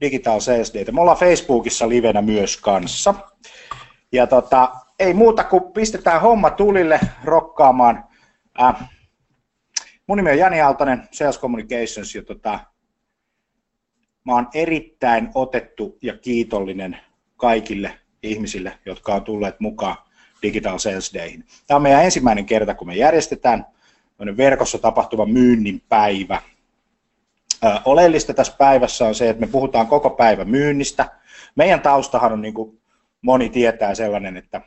Digital Data. Me ollaan Facebookissa livenä myös kanssa. Ja tota, ei muuta kuin pistetään homma tulille rokkaamaan. Äh, mun nimi on Jani Aaltonen, Sales Communications, ja tota, mä oon erittäin otettu ja kiitollinen kaikille ihmisille, jotka on tulleet mukaan Digital Sales Dayhin. Tämä on meidän ensimmäinen kerta, kun me järjestetään verkossa tapahtuva myynnin päivä. Oleellista tässä päivässä on se, että me puhutaan koko päivä myynnistä. Meidän taustahan on, niin kuin moni tietää, sellainen, että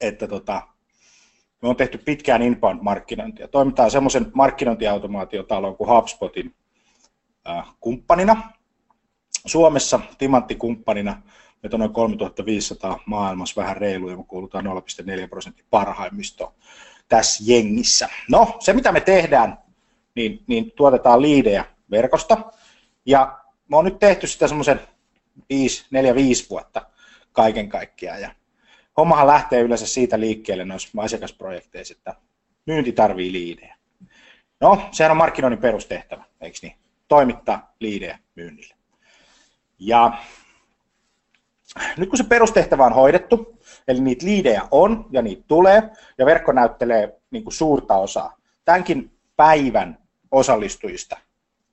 että tota, me on tehty pitkään inbound-markkinointia. Toimitaan semmoisen markkinointiautomaatiotalon kuin HubSpotin kumppanina. Suomessa timanttikumppanina meitä on noin 3500 maailmassa vähän reilu ja me kuulutaan 0,4 prosenttia parhaimmistoon tässä jengissä. No, se mitä me tehdään, niin, niin tuotetaan liidejä verkosta ja me on nyt tehty sitä semmoisen 4-5 vuotta kaiken kaikkiaan ja hommahan lähtee yleensä siitä liikkeelle noissa asiakasprojekteissa, että myynti tarvii liidejä. No, sehän on markkinoinnin perustehtävä, eikö niin? Toimittaa liidejä myynnille. Ja nyt kun se perustehtävä on hoidettu, eli niitä liidejä on ja niitä tulee, ja verkko näyttelee niin kuin suurta osaa. Tämänkin päivän osallistujista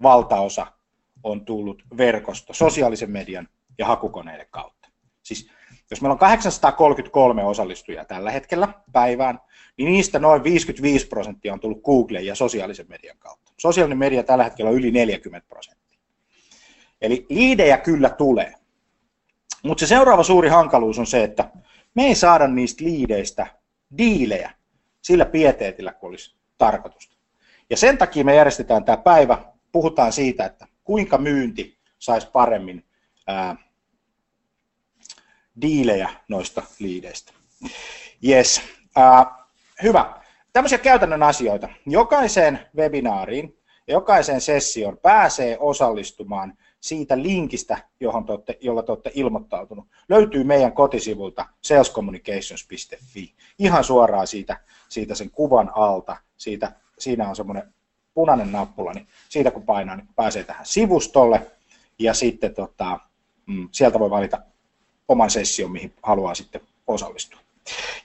valtaosa on tullut verkosta, sosiaalisen median ja hakukoneiden kautta. Siis jos meillä on 833 osallistujaa tällä hetkellä päivään, niin niistä noin 55 prosenttia on tullut Google ja sosiaalisen median kautta. Sosiaalinen media tällä hetkellä on yli 40 prosenttia. Eli liidejä kyllä tulee. Mutta se seuraava suuri hankaluus on se, että me ei saada niistä liideistä diilejä sillä pieteetillä, kun olisi tarkoitusta. Ja sen takia me järjestetään tämä päivä, puhutaan siitä, että kuinka myynti saisi paremmin ää, diilejä noista liideistä. Yes. Uh, hyvä. Tämmöisiä käytännön asioita. Jokaiseen webinaariin jokaiseen sessioon pääsee osallistumaan siitä linkistä, johon te olette, jolla te olette ilmoittautunut. Löytyy meidän kotisivulta salescommunications.fi. Ihan suoraan siitä, siitä sen kuvan alta. Siitä, siinä on semmoinen punainen nappula, niin siitä kun painaa, niin pääsee tähän sivustolle ja sitten tota, mm, sieltä voi valita oman session, mihin haluaa sitten osallistua.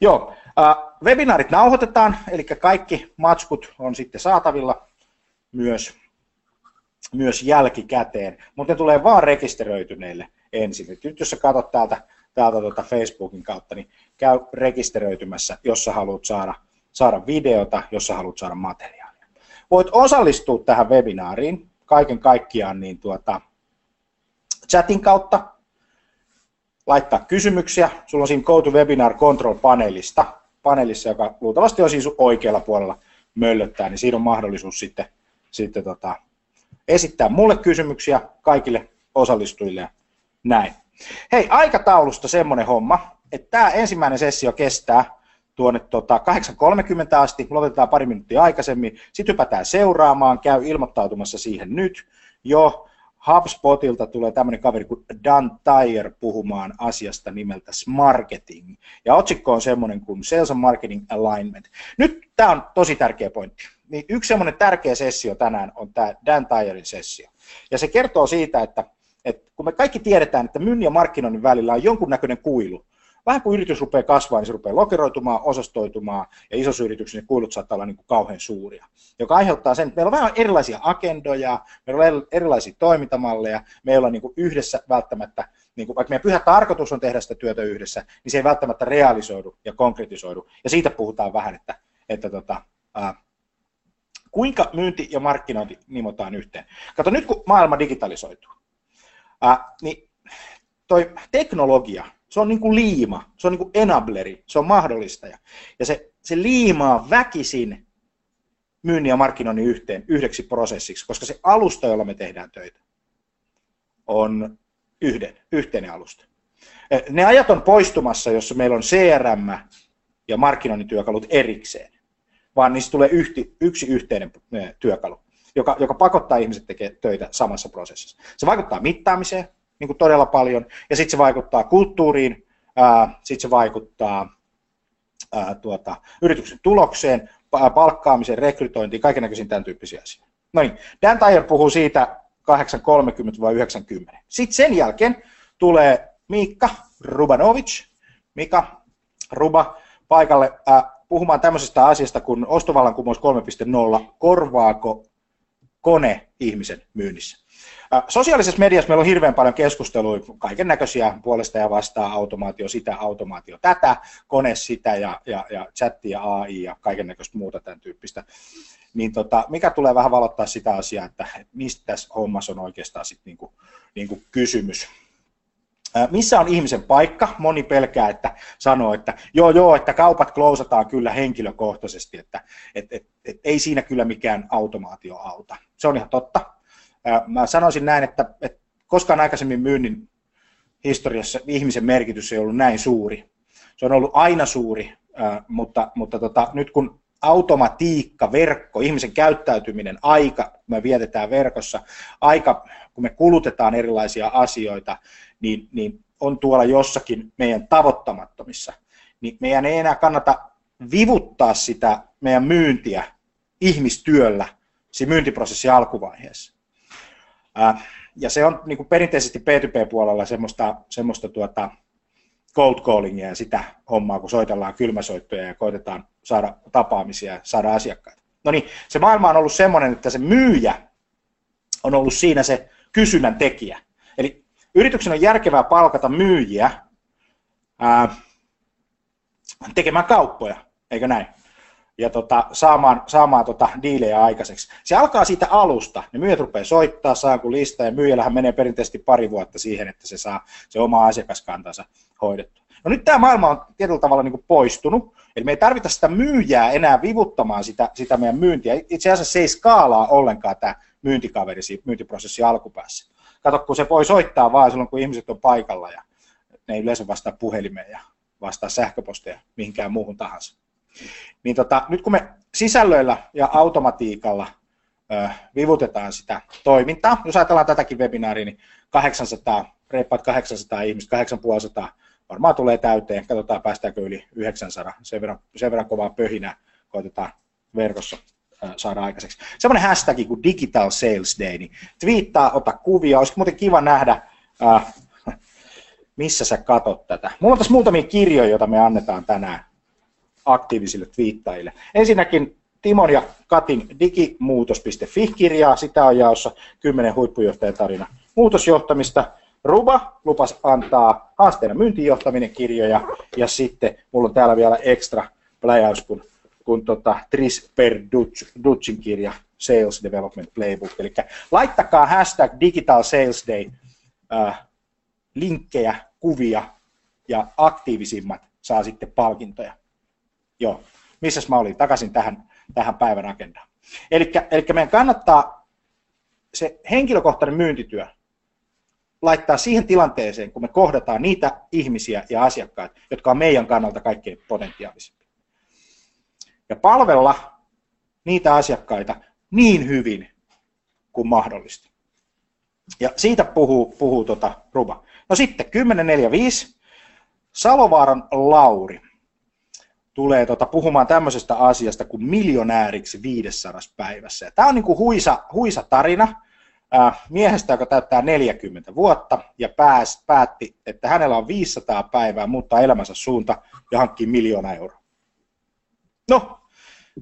Joo, äh, webinaarit nauhoitetaan, eli kaikki matskut on sitten saatavilla myös, myös jälkikäteen, mutta ne tulee vaan rekisteröityneille ensin. Nyt jos sä katsot täältä, täältä tuota Facebookin kautta, niin käy rekisteröitymässä, jos sä haluat saada, saada videota, jos sä haluat saada materiaalia. Voit osallistua tähän webinaariin kaiken kaikkiaan niin tuota, chatin kautta, laittaa kysymyksiä. Sulla on siinä GoToWebinar Control-paneelista, paneelissa, joka luultavasti on siis oikealla puolella möllöttää, niin siinä on mahdollisuus sitten, sitten tota, esittää mulle kysymyksiä kaikille osallistujille näin. Hei, aikataulusta semmoinen homma, että tämä ensimmäinen sessio kestää tuonne tota 8.30 asti, lopetetaan pari minuuttia aikaisemmin, sitten hypätään seuraamaan, käy ilmoittautumassa siihen nyt jo, HubSpotilta tulee tämmöinen kaveri kuin Dan Tyre puhumaan asiasta nimeltä Smarketing. Ja otsikko on semmoinen kuin Sales and Marketing Alignment. Nyt tämä on tosi tärkeä pointti. Niin yksi semmoinen tärkeä sessio tänään on tämä Dan Tyren sessio. Ja se kertoo siitä, että, että kun me kaikki tiedetään, että myynnin ja markkinoinnin välillä on jonkunnäköinen kuilu, vähän kun yritys rupeaa kasvamaan, niin se rupeaa lokeroitumaan, osastoitumaan, ja isossa yrityksessä ne kuilut saattaa olla niin kuin kauhean suuria, joka aiheuttaa sen, että meillä on vähän erilaisia agendoja, meillä on erilaisia toimintamalleja, meillä on niin kuin yhdessä välttämättä, niin kuin, vaikka meidän pyhä tarkoitus on tehdä sitä työtä yhdessä, niin se ei välttämättä realisoidu ja konkretisoidu, ja siitä puhutaan vähän, että, että tota, ää, kuinka myynti ja markkinointi nimotaan yhteen. Kato, nyt kun maailma digitalisoituu, ää, niin toi teknologia, se on niin kuin liima, se on niin kuin enableri, se on mahdollistaja. Ja se, se liimaa väkisin myynnin ja markkinoinnin yhteen yhdeksi prosessiksi, koska se alusta, jolla me tehdään töitä, on yhden, yhteinen alusta. Ne ajat on poistumassa, jossa meillä on CRM ja markkinoinnin työkalut erikseen, vaan niistä tulee yhti, yksi yhteinen työkalu, joka, joka pakottaa ihmiset tekemään töitä samassa prosessissa. Se vaikuttaa mittaamiseen, niin kuin todella paljon, ja sitten se vaikuttaa kulttuuriin, sitten se vaikuttaa ää, tuota, yrityksen tulokseen, palkkaamiseen, rekrytointiin, kaikenlaisiin tämän tyyppisiä asioita. No niin, Dan Tyre puhuu siitä 8.30-90. Sitten sen jälkeen tulee Miikka Rubanovic, Mika Ruba, paikalle äh, puhumaan tämmöisestä asiasta kuin ostovallankumous 3.0, korvaako kone ihmisen myynnissä. Sosiaalisessa mediassa meillä on hirveän paljon keskustelua, kaiken näköisiä puolesta ja vastaan, automaatio sitä, automaatio tätä, kone sitä ja, ja, ja chatti ja AI ja kaiken näköistä muuta tämän tyyppistä. Niin tota, mikä tulee vähän valottaa sitä asiaa, että, mistä tässä hommassa on oikeastaan sit niinku, niinku kysymys. Missä on ihmisen paikka? Moni pelkää, että sanoo, että joo joo, että kaupat klousataan kyllä henkilökohtaisesti, että et, et, et, ei siinä kyllä mikään automaatio auta. Se on ihan totta, Mä sanoisin näin, että, että koskaan aikaisemmin myynnin historiassa ihmisen merkitys ei ollut näin suuri. Se on ollut aina suuri, mutta, mutta tota, nyt kun automatiikka, verkko, ihmisen käyttäytyminen, aika, kun me vietetään verkossa, aika, kun me kulutetaan erilaisia asioita, niin, niin on tuolla jossakin meidän tavoittamattomissa, niin meidän ei enää kannata vivuttaa sitä meidän myyntiä ihmistyöllä siinä myyntiprosessin alkuvaiheessa. Ja se on niin kuin perinteisesti P2P-puolella semmoista, semmoista tuota, cold callingia ja sitä hommaa, kun soitellaan kylmäsoittoja ja koitetaan saada tapaamisia ja saada asiakkaita. No niin, se maailma on ollut semmoinen, että se myyjä on ollut siinä se kysynnän tekijä. Eli yrityksen on järkevää palkata myyjiä ää, tekemään kauppoja, eikö näin? Ja tota, saamaan, saamaan tota diilejä aikaiseksi. Se alkaa siitä alusta. Ne myyjät rupeaa soittaa, saa kun lista, ja myyjällähän menee perinteisesti pari vuotta siihen, että se saa se oma asiakaskantansa hoidettua. No nyt tämä maailma on tietyllä tavalla niin kuin poistunut, eli me ei tarvita sitä myyjää enää vivuttamaan sitä, sitä meidän myyntiä. Itse asiassa se ei skaalaa ollenkaan tämä myyntikaveri siinä myyntiprosessin alkupäässä. Kato, kun se voi soittaa vaan silloin, kun ihmiset on paikalla ja ne ei yleensä vastaa puhelimeen ja vastaa sähköposteja mihinkään muuhun tahansa. Niin tota, nyt kun me sisällöillä ja automatiikalla ö, vivutetaan sitä toimintaa, jos ajatellaan tätäkin webinaaria, niin 800, reippaat 800 ihmistä, 8500 varmaan tulee täyteen, katsotaan päästäänkö yli 900, sen verran, sen verran kovaa pöhinää koitetaan verkossa saada aikaiseksi. Semmoinen hashtag kuin Digital Sales Day, niin twiittaa, ota kuvia, olisi muuten kiva nähdä, äh, missä sä katot tätä. Mulla on tässä muutamia kirjoja, joita me annetaan tänään aktiivisille twiittajille. Ensinnäkin Timon ja Katin digimuutos.fi-kirjaa, sitä on jaossa 10 huippujohtajan tarina muutosjohtamista. Ruba lupas antaa haasteena myyntijohtaminen kirjoja ja sitten mulla on täällä vielä extra pläjäys, kun, kun tota, Tris per Dutchin kirja Sales Development Playbook. Eli laittakaa hashtag Digital Sales Day äh, linkkejä, kuvia ja aktiivisimmat saa sitten palkintoja. Joo, missäs mä olin? Takaisin tähän, tähän päivän agendaan. Eli meidän kannattaa se henkilökohtainen myyntityö laittaa siihen tilanteeseen, kun me kohdataan niitä ihmisiä ja asiakkaita, jotka on meidän kannalta kaikkein potentiaalisimpia. Ja palvella niitä asiakkaita niin hyvin kuin mahdollista. Ja siitä puhuu, puhuu tota Ruba. No sitten 10.45. Salovaaran Lauri tulee tota, puhumaan tämmöisestä asiasta kuin miljonääriksi 500 päivässä. Tämä on niin kuin huisa, huisa tarina äh, miehestä, joka täyttää 40 vuotta ja pääs, päätti, että hänellä on 500 päivää muuttaa elämänsä suunta ja hankkii miljoona euroa. No,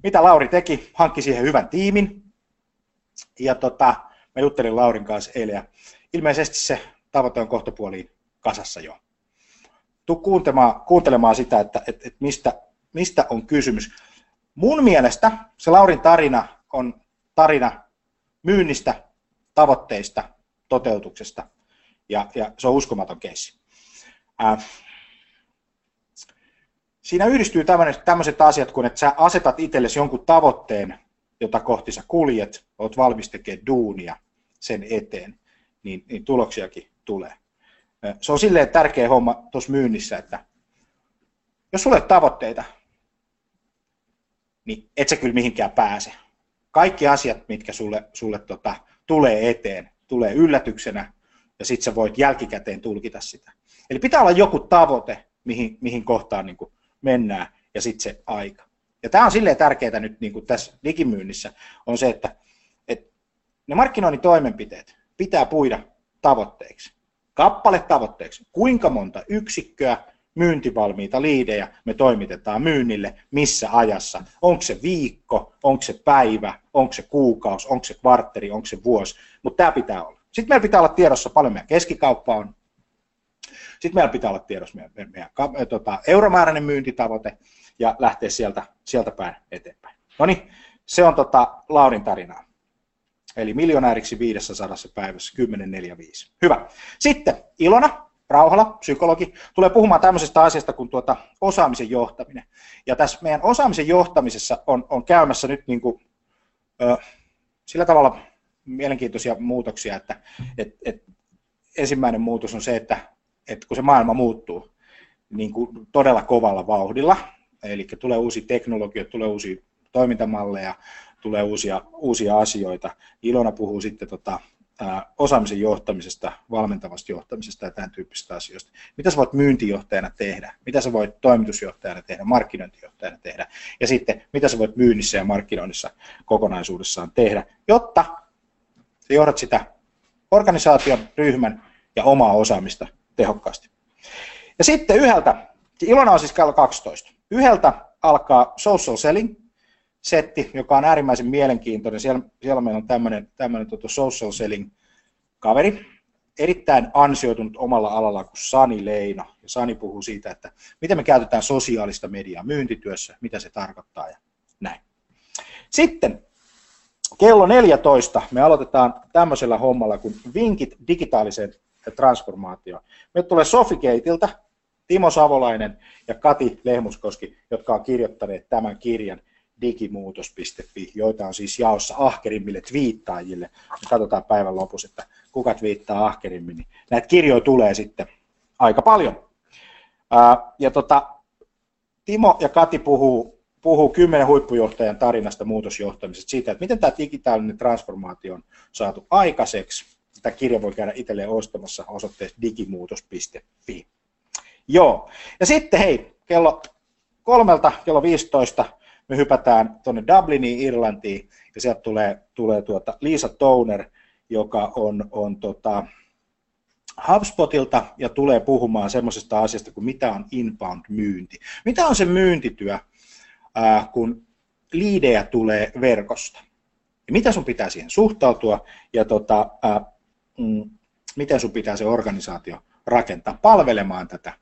mitä Lauri teki? Hankki siihen hyvän tiimin. Ja tota, mä juttelin Laurin kanssa eilen ja ilmeisesti se tavoite on kohtapuoliin kasassa jo. Tuu kuuntelemaan, kuuntelemaan sitä, että, että, että mistä, mistä on kysymys. Mun mielestä se Laurin tarina on tarina myynnistä, tavoitteista, toteutuksesta ja, ja se on uskomaton keissi. Äh, siinä yhdistyy tämmöiset asiat kuin, että sä asetat itsellesi jonkun tavoitteen, jota kohti sä kuljet, oot valmis tekemään duunia sen eteen, niin, niin tuloksiakin tulee. Se on silleen tärkeä homma tuossa myynnissä, että jos sulle tavoitteita, niin et sä kyllä mihinkään pääse. Kaikki asiat, mitkä sulle, sulle tota, tulee eteen, tulee yllätyksenä, ja sitten sä voit jälkikäteen tulkita sitä. Eli pitää olla joku tavoite, mihin, mihin kohtaan niin kuin mennään, ja sitten se aika. Ja tämä on silleen tärkeää nyt niin kuin tässä digimyynnissä, on se, että, että ne markkinoinnin toimenpiteet pitää puida tavoitteiksi. Kappale tavoitteeksi. Kuinka monta yksikköä myyntivalmiita liidejä me toimitetaan myynnille, missä ajassa. Onko se viikko, onko se päivä, onko se kuukausi, onko se kvartteri, onko se vuosi, mutta tämä pitää olla. Sitten meillä pitää olla tiedossa paljon meidän keskikauppa on. Sitten meillä pitää olla tiedossa meidän, meidän, meidän tota, euromääräinen myyntitavoite ja lähteä sieltä, sieltä päin eteenpäin. No niin, se on tota Laurin tarinaa. Eli miljonääriksi 500 päivässä 10.45. Hyvä. Sitten Ilona, Rauhala, psykologi, tulee puhumaan tämmöisestä asiasta kuin tuota osaamisen johtaminen. Ja tässä meidän osaamisen johtamisessa on, on käymässä nyt niin kuin, ö, sillä tavalla mielenkiintoisia muutoksia, että et, et, ensimmäinen muutos on se, että et kun se maailma muuttuu niin kuin todella kovalla vauhdilla, eli tulee uusi teknologia, tulee uusia toimintamalleja, tulee uusia, uusia asioita. Ilona puhuu sitten tota, osaamisen johtamisesta, valmentavasta johtamisesta ja tämän tyyppisistä asioista. Mitä sä voit myyntijohtajana tehdä? Mitä sä voit toimitusjohtajana tehdä, markkinointijohtajana tehdä? Ja sitten, mitä sä voit myynnissä ja markkinoinnissa kokonaisuudessaan tehdä, jotta sä johdat sitä organisaation, ryhmän ja omaa osaamista tehokkaasti. Ja sitten yhdeltä, Ilona on siis kello 12, yhdeltä alkaa social selling, setti, joka on äärimmäisen mielenkiintoinen. Siellä, siellä meillä on tämmöinen, tämmöinen tota social selling kaveri, erittäin ansioitunut omalla alalla kuin Sani Leino. Ja Sani puhuu siitä, että miten me käytetään sosiaalista mediaa myyntityössä, mitä se tarkoittaa ja näin. Sitten kello 14 me aloitetaan tämmöisellä hommalla kuin vinkit digitaaliseen transformaatioon. Me tulee Sofigeitiltä Timo Savolainen ja Kati Lehmuskoski, jotka on kirjoittaneet tämän kirjan digimuutos.fi, joita on siis jaossa ahkerimmille twiittaajille. Me katsotaan päivän lopussa, että kuka twiittaa ahkerimmin. Niin näitä kirjoja tulee sitten aika paljon. Ää, ja tota, Timo ja Kati puhuu, puhuu kymmenen huippujohtajan tarinasta muutosjohtamisesta siitä, että miten tämä digitaalinen transformaatio on saatu aikaiseksi. Tämä kirja voi käydä itselleen ostamassa osoitteessa digimuutos.fi. Joo, ja sitten hei, kello kolmelta, kello 15 me hypätään tuonne Dubliniin, Irlantiin, ja sieltä tulee, tulee tuota Liisa Toner, joka on, on tota HubSpotilta ja tulee puhumaan semmoisesta asiasta kuin mitä on inbound-myynti. Mitä on se myyntityö, ää, kun liidejä tulee verkosta? Ja mitä sun pitää siihen suhtautua ja tota, ää, mm, miten sun pitää se organisaatio rakentaa palvelemaan tätä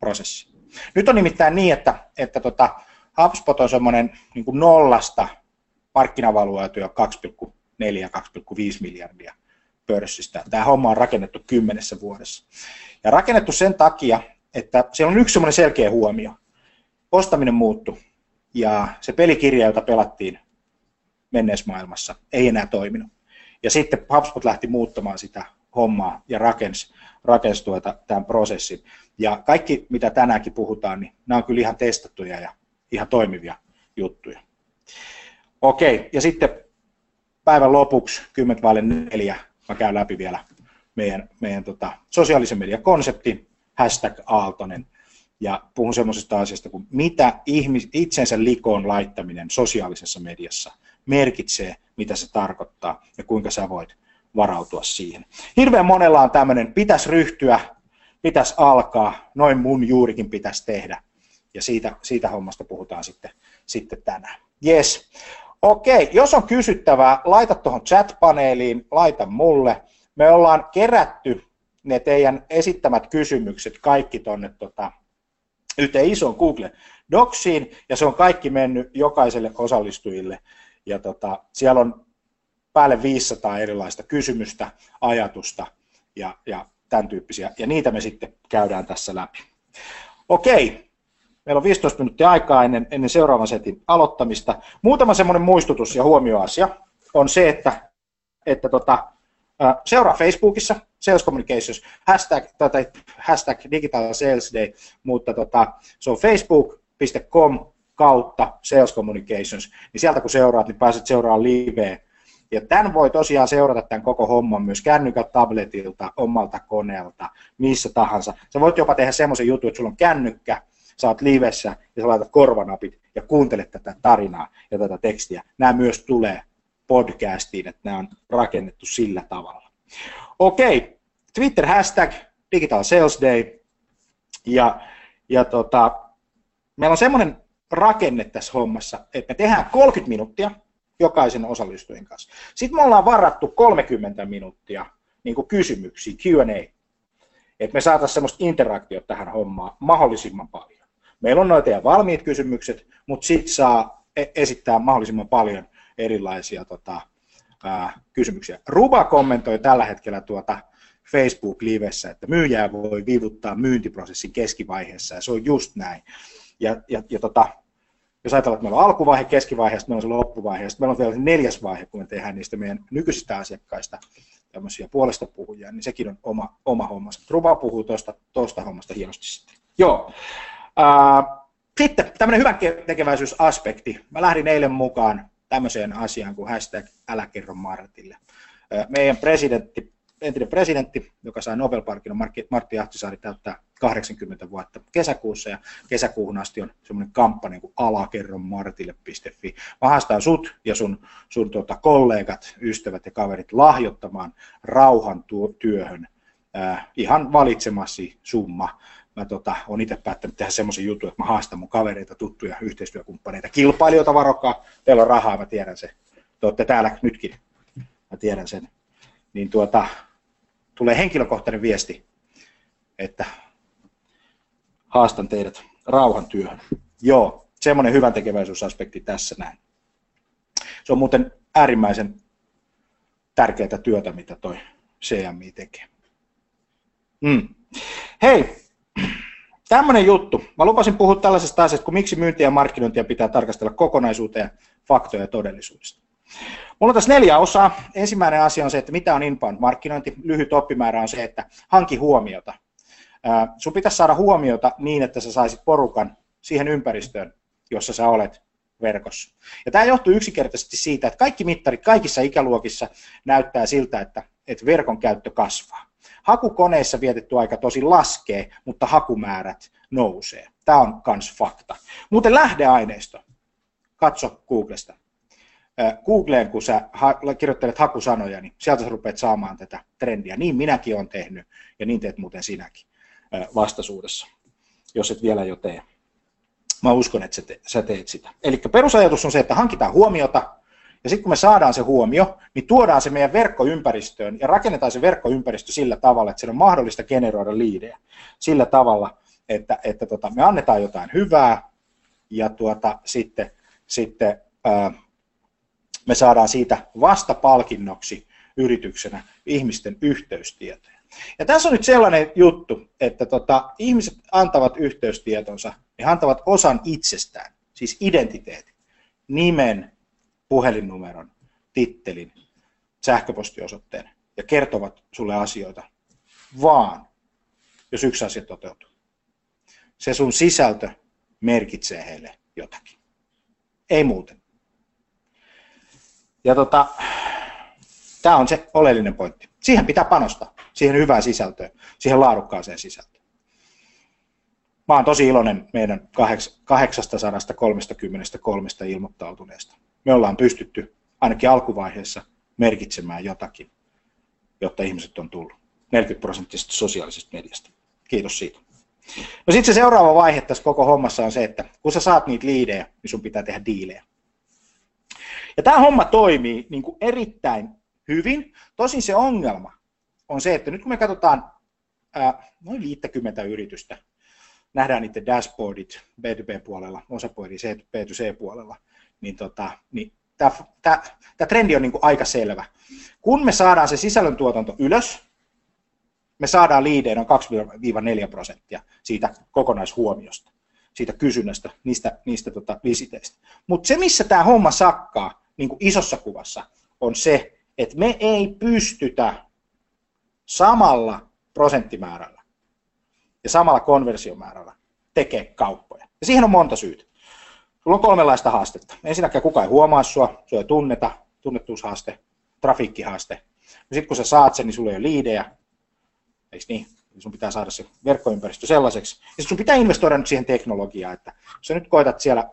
prosessia. Nyt on nimittäin niin, että, että tota, HubSpot on semmoinen niin nollasta markkinavaluaatio 2,4-2,5 miljardia pörssistä. Tämä homma on rakennettu kymmenessä vuodessa. Ja rakennettu sen takia, että siellä on yksi semmoinen selkeä huomio. Ostaminen muuttu ja se pelikirja, jota pelattiin menneessä maailmassa, ei enää toiminut. Ja sitten HubSpot lähti muuttamaan sitä hommaa ja rakensi, rakensi tuota, tämän prosessin. Ja kaikki, mitä tänäänkin puhutaan, niin nämä on kyllä ihan testattuja ja ihan toimivia juttuja. Okei, ja sitten päivän lopuksi 10 vaille neljä mä käyn läpi vielä meidän, meidän tota, sosiaalisen median konsepti, hashtag Aaltonen, ja puhun semmoisesta asiasta kuin mitä ihmis, itsensä likoon laittaminen sosiaalisessa mediassa merkitsee, mitä se tarkoittaa ja kuinka sä voit varautua siihen. Hirveän monella on tämmöinen, pitäisi ryhtyä, pitäisi alkaa, noin mun juurikin pitäisi tehdä. Ja siitä, siitä hommasta puhutaan sitten, sitten tänään. Yes. Okei, jos on kysyttävää, laita tuohon chat-paneeliin, laita mulle. Me ollaan kerätty ne teidän esittämät kysymykset kaikki tuonne tota, yhteen isoon Google Docsiin, ja se on kaikki mennyt jokaiselle osallistujille. Ja tota, siellä on päälle 500 erilaista kysymystä, ajatusta ja, ja tämän tyyppisiä, ja niitä me sitten käydään tässä läpi. Okei, meillä on 15 minuuttia aikaa ennen, ennen seuraavan setin aloittamista. Muutama semmoinen muistutus ja huomioasia on se, että, että tota, seuraa Facebookissa Sales Communications, hashtag, tai hashtag Digital Sales Day, mutta tota, se on facebook.com kautta Sales Communications, niin sieltä kun seuraat, niin pääset seuraamaan liveä. Ja tämän voi tosiaan seurata tämän koko homman myös kännykältä, tabletilta, omalta koneelta, missä tahansa. Sä voit jopa tehdä semmoisen jutun, että sulla on kännykkä, oot livessä ja sä laitat korvanapit ja kuuntelet tätä tarinaa ja tätä tekstiä. Nämä myös tulee podcastiin, että nämä on rakennettu sillä tavalla. Okei, Twitter hashtag Digital Sales Day ja, ja tota, meillä on semmoinen rakenne tässä hommassa, että me tehdään 30 minuuttia jokaisen osallistujan kanssa. Sitten me ollaan varattu 30 minuuttia niin kuin kysymyksiä, Q&A, että me saataisiin semmoista interaktiota tähän hommaan mahdollisimman paljon. Meillä on noita ja valmiit kysymykset, mutta sitten saa e- esittää mahdollisimman paljon erilaisia tota, ää, kysymyksiä. Ruba kommentoi tällä hetkellä tuota Facebook-livessä, että myyjää voi vivuttaa myyntiprosessin keskivaiheessa, ja se on just näin. Ja, ja, ja tota, jos ajatellaan, että meillä on alkuvaihe, keskivaihe, meillä on se loppuvaihe, ja meillä on vielä neljäs vaihe, kun me tehdään niistä meidän nykyisistä asiakkaista tämmöisiä puolesta puhujia, niin sekin on oma, oma homma. Ruba puhuu tuosta hommasta hienosti sitten. Joo. Uh, sitten tämmöinen hyvä tekeväisyysaspekti. Mä lähdin eilen mukaan tämmöiseen asiaan kuin hashtag älä kerro Martille. Meidän presidentti, entinen presidentti, joka sai Nobel-palkinnon, Martti Ahtisaari täyttää 80 vuotta kesäkuussa ja kesäkuuhun asti on semmoinen kampanja kuin alakerronmartille.fi. Mä haastan sut ja sun, sun tuota, kollegat, ystävät ja kaverit lahjoittamaan rauhan työhön äh, ihan valitsemasi summa mä tota, on itse päättänyt tehdä semmoisen jutun, että mä haastan mun kavereita, tuttuja, yhteistyökumppaneita, kilpailijoita varokaa, teillä on rahaa, mä tiedän sen. Te olette täällä nytkin, mä tiedän sen. Niin tuota, tulee henkilökohtainen viesti, että haastan teidät rauhantyöhön. Joo, semmoinen hyvän tekeväisyysaspekti tässä näin. Se on muuten äärimmäisen tärkeää työtä, mitä toi CMI tekee. Mm. Hei, tämmöinen juttu. Mä lupasin puhua tällaisesta asiasta, kun miksi myyntiä ja markkinointia pitää tarkastella kokonaisuuteen, faktoja ja todellisuudesta. Mulla on tässä neljä osaa. Ensimmäinen asia on se, että mitä on inbound markkinointi. Lyhyt oppimäärä on se, että hanki huomiota. Sun pitäisi saada huomiota niin, että sä saisit porukan siihen ympäristöön, jossa sä olet verkossa. Ja tämä johtuu yksinkertaisesti siitä, että kaikki mittarit kaikissa ikäluokissa näyttää siltä, että, että verkon käyttö kasvaa. Hakukoneissa vietetty aika tosi laskee, mutta hakumäärät nousee. Tämä on myös fakta. Muuten lähdeaineisto. Katso Googlesta. Googleen, kun sä kirjoittelet hakusanoja, niin sieltä sä rupeat saamaan tätä trendiä. Niin minäkin olen tehnyt, ja niin teet muuten sinäkin vastaisuudessa, jos et vielä jo tee. Mä uskon, että sä teet sitä. Eli perusajatus on se, että hankitaan huomiota, ja sitten kun me saadaan se huomio, niin tuodaan se meidän verkkoympäristöön ja rakennetaan se verkkoympäristö sillä tavalla, että se on mahdollista generoida liidejä. Sillä tavalla, että, että tota, me annetaan jotain hyvää ja tuota, sitten, sitten ää, me saadaan siitä vastapalkinnoksi yrityksenä ihmisten yhteystietoja. Ja tässä on nyt sellainen juttu, että tota, ihmiset antavat yhteystietonsa, he antavat osan itsestään, siis identiteetin, nimen, puhelinnumeron, tittelin, sähköpostiosoitteen ja kertovat sulle asioita, vaan jos yksi asia toteutuu. Se sun sisältö merkitsee heille jotakin. Ei muuten. Ja tota, tämä on se oleellinen pointti. Siihen pitää panostaa, siihen hyvään sisältöön, siihen laadukkaaseen sisältöön. Mä oon tosi iloinen meidän 833 ilmoittautuneesta. Me ollaan pystytty ainakin alkuvaiheessa merkitsemään jotakin, jotta ihmiset on tullut. 40 prosenttisesti sosiaalisesta mediasta. Kiitos siitä. No sitten se seuraava vaihe tässä koko hommassa on se, että kun sä saat niitä liidejä, niin sun pitää tehdä diilejä. Ja tämä homma toimii niin kuin erittäin hyvin. Tosin se ongelma on se, että nyt kun me katsotaan ää, noin 50 yritystä, nähdään niiden dashboardit B2B-puolella, osapuoli B2C-puolella, niin, tota, niin tämä trendi on niin kuin aika selvä. Kun me saadaan se sisällöntuotanto ylös, me saadaan liideen noin 2-4 prosenttia siitä kokonaishuomiosta, siitä kysynnästä, niistä, niistä tota, visiteistä. Mutta se, missä tämä homma sakkaa niin kuin isossa kuvassa, on se, että me ei pystytä samalla prosenttimäärällä ja samalla konversiomäärällä tekemään kauppoja. Ja siihen on monta syytä. Sulla on kolmenlaista haastetta. Ensinnäkin kukaan ei huomaa sua, sua ei tunneta, tunnettuushaaste, trafiikkihaaste. Ja sitten kun sä saat sen, niin sulla ei ole liidejä, eikö niin? Sun pitää saada se verkkoympäristö sellaiseksi. Ja sun pitää investoida nyt siihen teknologiaan, että jos sä nyt koetat siellä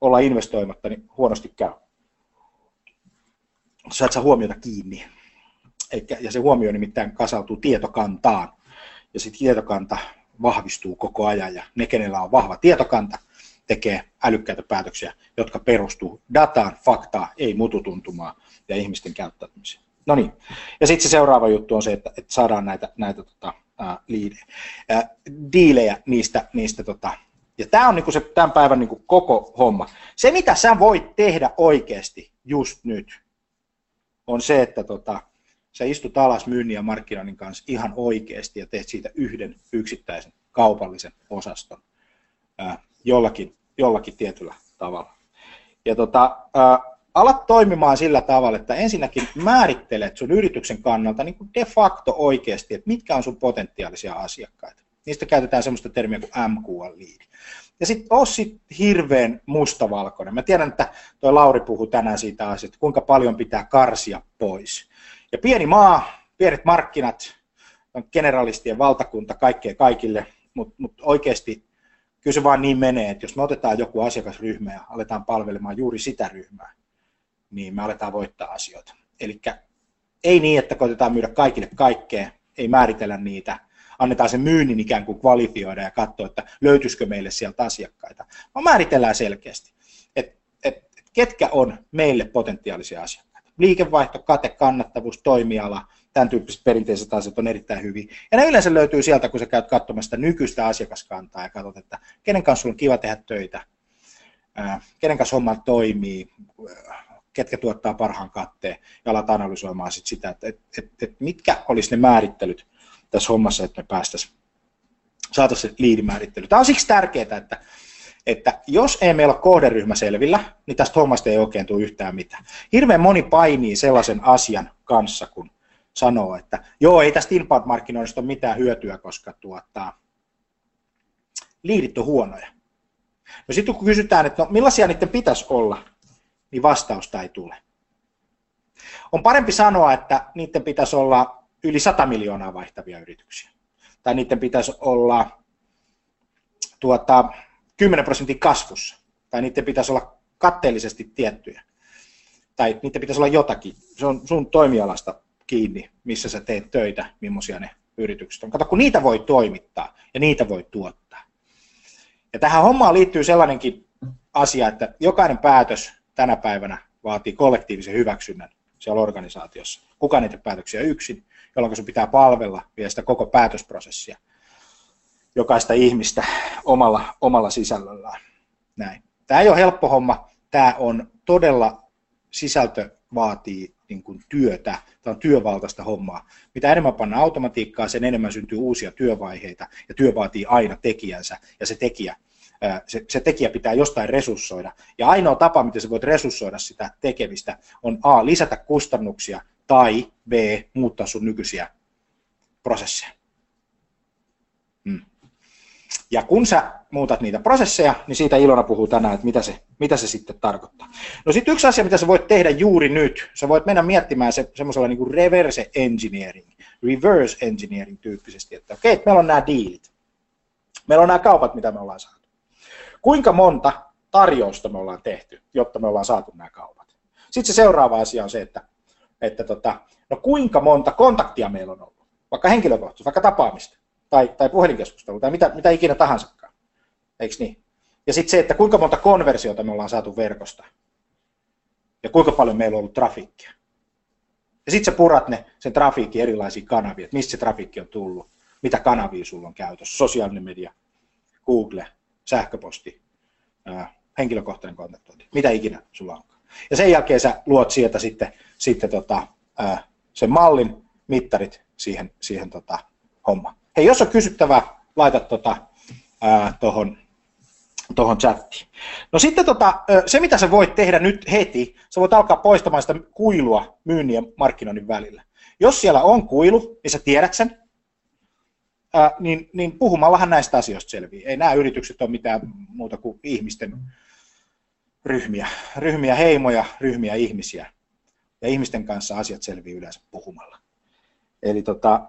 olla investoimatta, niin huonosti käy. Saat sä huomiota kiinni. Eikä, ja se huomio nimittäin kasautuu tietokantaan. Ja se tietokanta vahvistuu koko ajan. Ja ne, kenellä on vahva tietokanta, tekee älykkäitä päätöksiä, jotka perustuu dataan, faktaan, ei mututuntumaan ja ihmisten käyttäytymiseen. No niin, ja sitten se seuraava juttu on se, että, että saadaan näitä, näitä tota, liidejä, diilejä niistä, niistä tota, ja tämä on niinku se tämän päivän niinku koko homma. Se, mitä sä voit tehdä oikeasti just nyt, on se, että tota, sä istut alas myynnin ja markkinoinnin kanssa ihan oikeasti ja teet siitä yhden yksittäisen kaupallisen osaston jollakin, jollakin tietyllä tavalla. Ja tota, ää, alat toimimaan sillä tavalla, että ensinnäkin määrittelet sun yrityksen kannalta niin kuin de facto oikeasti, että mitkä on sun potentiaalisia asiakkaita. Niistä käytetään sellaista termiä kuin MQL-liidi. Ja sitten ole sit hirveän mustavalkoinen. Mä tiedän, että tuo Lauri puhuu tänään siitä asiasta, kuinka paljon pitää karsia pois. Ja pieni maa, pienet markkinat, on generalistien valtakunta kaikkea kaikille, mutta mut oikeasti kyllä se vaan niin menee, että jos me otetaan joku asiakasryhmä ja aletaan palvelemaan juuri sitä ryhmää, niin me aletaan voittaa asioita. Eli ei niin, että koitetaan myydä kaikille kaikkea, ei määritellä niitä, annetaan sen myynnin ikään kuin kvalifioida ja katsoa, että löytyisikö meille sieltä asiakkaita, vaan määritellään selkeästi, että et, ketkä on meille potentiaalisia asiakkaita. Liikevaihto, kate, kannattavuus, toimiala, tämän tyyppiset perinteiset asiat on erittäin hyviä. Ja ne yleensä löytyy sieltä, kun sä käyt katsomassa sitä nykyistä asiakaskantaa ja katsot, että kenen kanssa sulla on kiva tehdä töitä, kenen kanssa homma toimii, ketkä tuottaa parhaan katteen ja alat analysoimaan sit sitä, että et, et, et mitkä olisi ne määrittelyt tässä hommassa, että me päästäisiin saataisiin se liidimäärittely. Tämä on siksi tärkeää, että, että jos ei meillä ole kohderyhmä selvillä, niin tästä hommasta ei oikein tule yhtään mitään. Hirveän moni painii sellaisen asian kanssa, kun sanoo, että joo, ei tästä inbound-markkinoinnista ole mitään hyötyä, koska tuota, liidit on huonoja. No sitten kun kysytään, että no, millaisia niiden pitäisi olla, niin vastausta ei tule. On parempi sanoa, että niiden pitäisi olla yli 100 miljoonaa vaihtavia yrityksiä. Tai niiden pitäisi olla tuota, 10 prosentin kasvussa. Tai niiden pitäisi olla katteellisesti tiettyjä. Tai niiden pitäisi olla jotakin. Se on sun toimialasta kiinni, missä sä teet töitä, millaisia ne yritykset on. Kato, kun niitä voi toimittaa ja niitä voi tuottaa. Ja tähän hommaan liittyy sellainenkin asia, että jokainen päätös tänä päivänä vaatii kollektiivisen hyväksynnän siellä organisaatiossa. Kukaan tee päätöksiä yksin, jolloin sun pitää palvella vielä sitä koko päätösprosessia, jokaista ihmistä omalla, omalla sisällöllään. Näin. Tämä ei ole helppo homma, tämä on todella, sisältö vaatii niin kuin työtä, tämä on työvaltaista hommaa. Mitä enemmän panna automatiikkaa, sen enemmän syntyy uusia työvaiheita, ja työ vaatii aina tekijänsä, ja se tekijä se, se tekijä pitää jostain resurssoida. Ja ainoa tapa, miten sä voit resurssoida sitä tekemistä, on A, lisätä kustannuksia, tai B, muuttaa sun nykyisiä prosesseja. Hmm. Ja kun sä muutat niitä prosesseja, niin siitä Ilona puhuu tänään, että mitä se, mitä se sitten tarkoittaa. No sitten yksi asia, mitä sä voit tehdä juuri nyt, sä voit mennä miettimään se semmoisella niin kuin reverse engineering, reverse engineering tyyppisesti, että okei, okay, meillä on nämä diilit. Meillä on nämä kaupat, mitä me ollaan saatu. Kuinka monta tarjousta me ollaan tehty, jotta me ollaan saatu nämä kaupat? Sitten se seuraava asia on se, että, että tota, no kuinka monta kontaktia meillä on ollut, vaikka henkilökohtaisesti, vaikka tapaamista tai, tai puhelinkeskustelua tai mitä, mitä ikinä tahansakaan. Eikö niin? Ja sitten se, että kuinka monta konversiota me ollaan saatu verkosta ja kuinka paljon meillä on ollut trafiikkia. Ja sitten sä purat ne, sen trafiikin erilaisiin kanaviin, että mistä se trafiikki on tullut, mitä kanavia sulla on käytössä, sosiaalinen media, Google, sähköposti, ää, henkilökohtainen kontaktointi, mitä ikinä sulla on. Ja sen jälkeen sä luot sieltä sitten, sitten tota, ää, sen mallin, mittarit siihen, siihen tota, hommaan. Hei, jos on kysyttävää, laita tota, tuohon tohon chattiin. No sitten tota, se, mitä sä voit tehdä nyt heti, sä voit alkaa poistamaan sitä kuilua myynnin ja markkinoinnin välillä. Jos siellä on kuilu, niin sä tiedät sen, ää, niin, niin puhumallahan näistä asioista selviää. Ei nämä yritykset ole mitään muuta kuin ihmisten ryhmiä, ryhmiä heimoja, ryhmiä ihmisiä. Ja ihmisten kanssa asiat selviää yleensä puhumalla. Eli tota,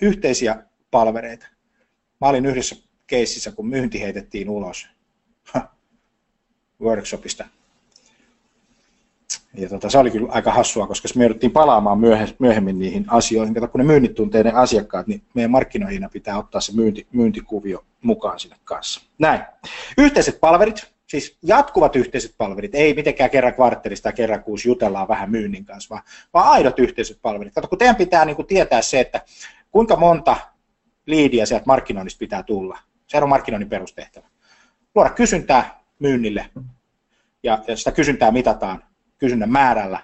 yhteisiä palvereita. Mä olin yhdessä keississä, kun myynti heitettiin ulos workshopista. Ja tota, se oli kyllä aika hassua, koska me jouduttiin palaamaan myöhemmin niihin asioihin. Kato, kun ne myynnit tuntee ne asiakkaat, niin meidän markkinoijina pitää ottaa se myynti, myyntikuvio mukaan sinne kanssa. Näin. Yhteiset palverit, siis jatkuvat yhteiset palverit, ei mitenkään kerran kvartterista tai kerran kuusi jutellaan vähän myynnin kanssa, vaan, vaan aidot yhteiset palverit. Kato, kun teidän pitää niin kuin tietää se, että kuinka monta liidiä sieltä markkinoinnista pitää tulla. Se on markkinoinnin perustehtävä. Luoda kysyntää myynnille ja, ja sitä kysyntää mitataan kysynnän määrällä,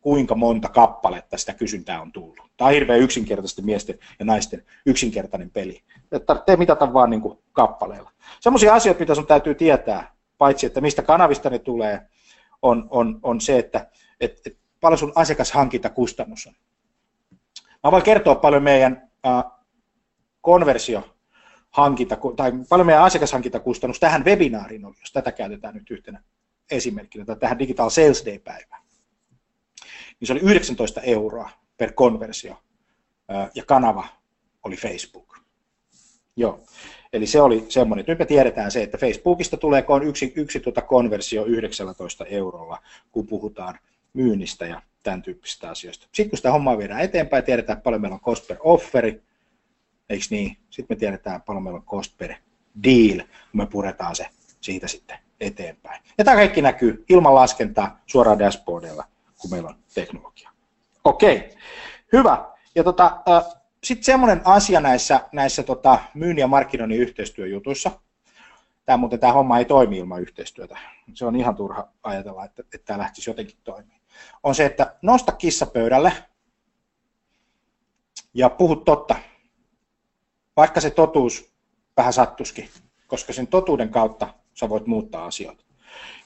kuinka monta kappaletta sitä kysyntää on tullut. Tämä on hirveän yksinkertaisesti miesten ja naisten yksinkertainen peli. Tarvitsee mitata vaan niin kuin kappaleilla. Sellaisia asioita, mitä sun täytyy tietää, paitsi että mistä kanavista ne tulee, on, on, on se, että et, et paljon sun asiakashankintakustannus on. Mä voin kertoa paljon meidän äh, konversio hankinta, tai paljon meidän asiakashankintakustannus tähän webinaariin oli, jos tätä käytetään nyt yhtenä esimerkkinä, tai tähän Digital Sales Day-päivään. Niin se oli 19 euroa per konversio, ja kanava oli Facebook. Joo. Eli se oli semmoinen, että nyt me tiedetään se, että Facebookista tulee yksi, yksi tuota konversio 19 eurolla, kun puhutaan myynnistä ja tämän tyyppisistä asioista. Sitten kun sitä hommaa viedään eteenpäin, tiedetään että paljon meillä on cost per offeri, eikö niin? Sitten me tiedetään paljon meillä on cost per deal, kun me puretaan se siitä sitten eteenpäin. Ja tämä kaikki näkyy ilman laskentaa suoraan dashboardilla, kun meillä on teknologia. Okei, hyvä. Ja tota, sitten semmoinen asia näissä, näissä tota, myynnin ja markkinoinnin yhteistyöjutuissa, tämä muuten tämä homma ei toimi ilman yhteistyötä. Se on ihan turha ajatella, että, että tämä lähtisi jotenkin toimimaan. On se, että nosta kissa pöydälle ja puhu totta vaikka se totuus vähän sattuskin, koska sen totuuden kautta sä voit muuttaa asioita.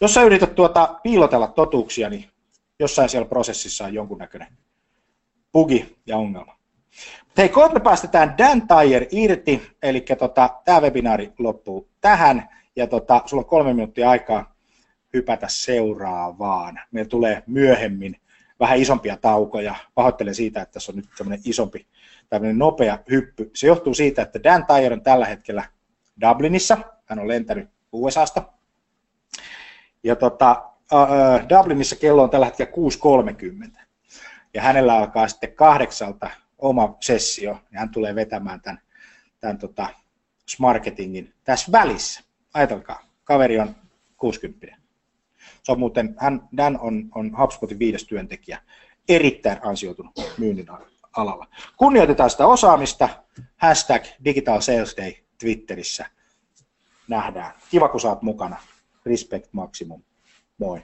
Jos sä yrität tuota piilotella totuuksia, niin jossain siellä prosessissa on jonkunnäköinen bugi ja ongelma. Hei, kohta me päästetään Dan Tyer irti, eli tota, tämä webinaari loppuu tähän, ja tota, sulla on kolme minuuttia aikaa hypätä seuraavaan. Meillä tulee myöhemmin vähän isompia taukoja. Pahoittelen siitä, että tässä on nyt tämmöinen isompi tämmöinen nopea hyppy. Se johtuu siitä, että Dan Tyre on tällä hetkellä Dublinissa. Hän on lentänyt USAsta. Ja tota, äh, Dublinissa kello on tällä hetkellä 6.30. Ja hänellä alkaa sitten kahdeksalta oma sessio. Ja hän tulee vetämään tämän, tämän tota, Smarketingin tässä välissä. Ajatelkaa, kaveri on 60. Se on muuten, hän, Dan on, on HubSpotin viides työntekijä, erittäin ansioitunut myynnin alalla. Kunnioitetaan sitä osaamista. Hashtag Digital Sales Day Twitterissä. Nähdään. Kiva, kun saat mukana. Respect Maximum. Moi.